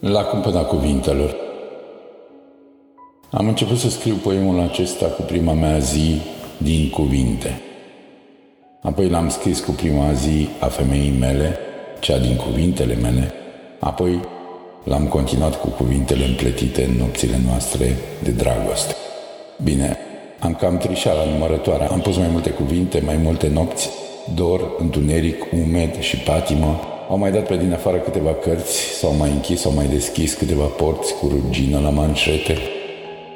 La cumpăna cuvintelor Am început să scriu poemul acesta cu prima mea zi din cuvinte. Apoi l-am scris cu prima zi a femeii mele, cea din cuvintele mele. Apoi l-am continuat cu cuvintele împletite în nopțile noastre de dragoste. Bine, am cam trișat la numărătoare. Am pus mai multe cuvinte, mai multe nopți, dor, întuneric, umed și patimă, au mai dat pe din afară câteva cărți, s-au mai închis, s-au mai deschis câteva porți cu rugină la manșete.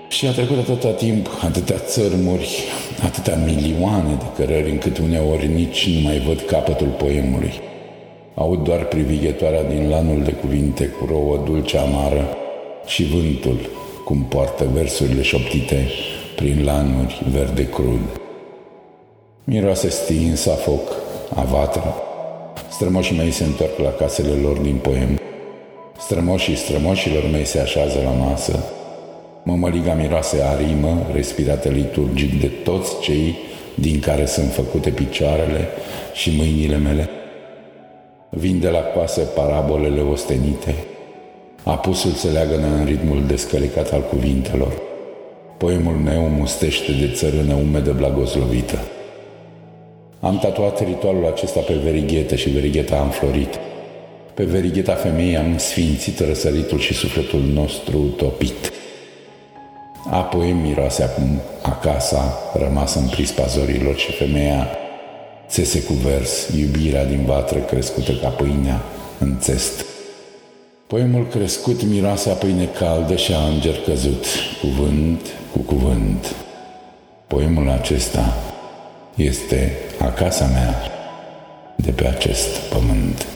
Și a trecut atâta timp, atâtea țărmuri, atâtea milioane de cărări, încât uneori nici nu mai văd capătul poemului. Aud doar privighetoarea din lanul de cuvinte cu rouă dulce amară și vântul cum poartă versurile șoptite prin lanuri verde crud. Miroase stins a foc, a vatră, Strămoșii mei se întorc la casele lor din poem. Strămoșii strămoșilor mei se așează la masă. Mămăliga miroase arimă, respirată liturgic de toți cei din care sunt făcute picioarele și mâinile mele. Vin de la coasă parabolele ostenite. Apusul se leagă în ritmul descălicat al cuvintelor. Poemul meu mustește de țărână umedă blagoslovită. Am tatuat ritualul acesta pe verighete și verigheta a înflorit. Pe verigheta femeii am sfințit răsăritul și sufletul nostru topit. Apoi miroase acum acasa, rămasă în prispa zorilor și femeia țese cu vers iubirea din vatră crescută ca pâinea în țest. Poemul crescut miroase a pâine caldă și a înger căzut, cuvânt cu cuvânt. Poemul acesta este acasa mea de pe acest pământ.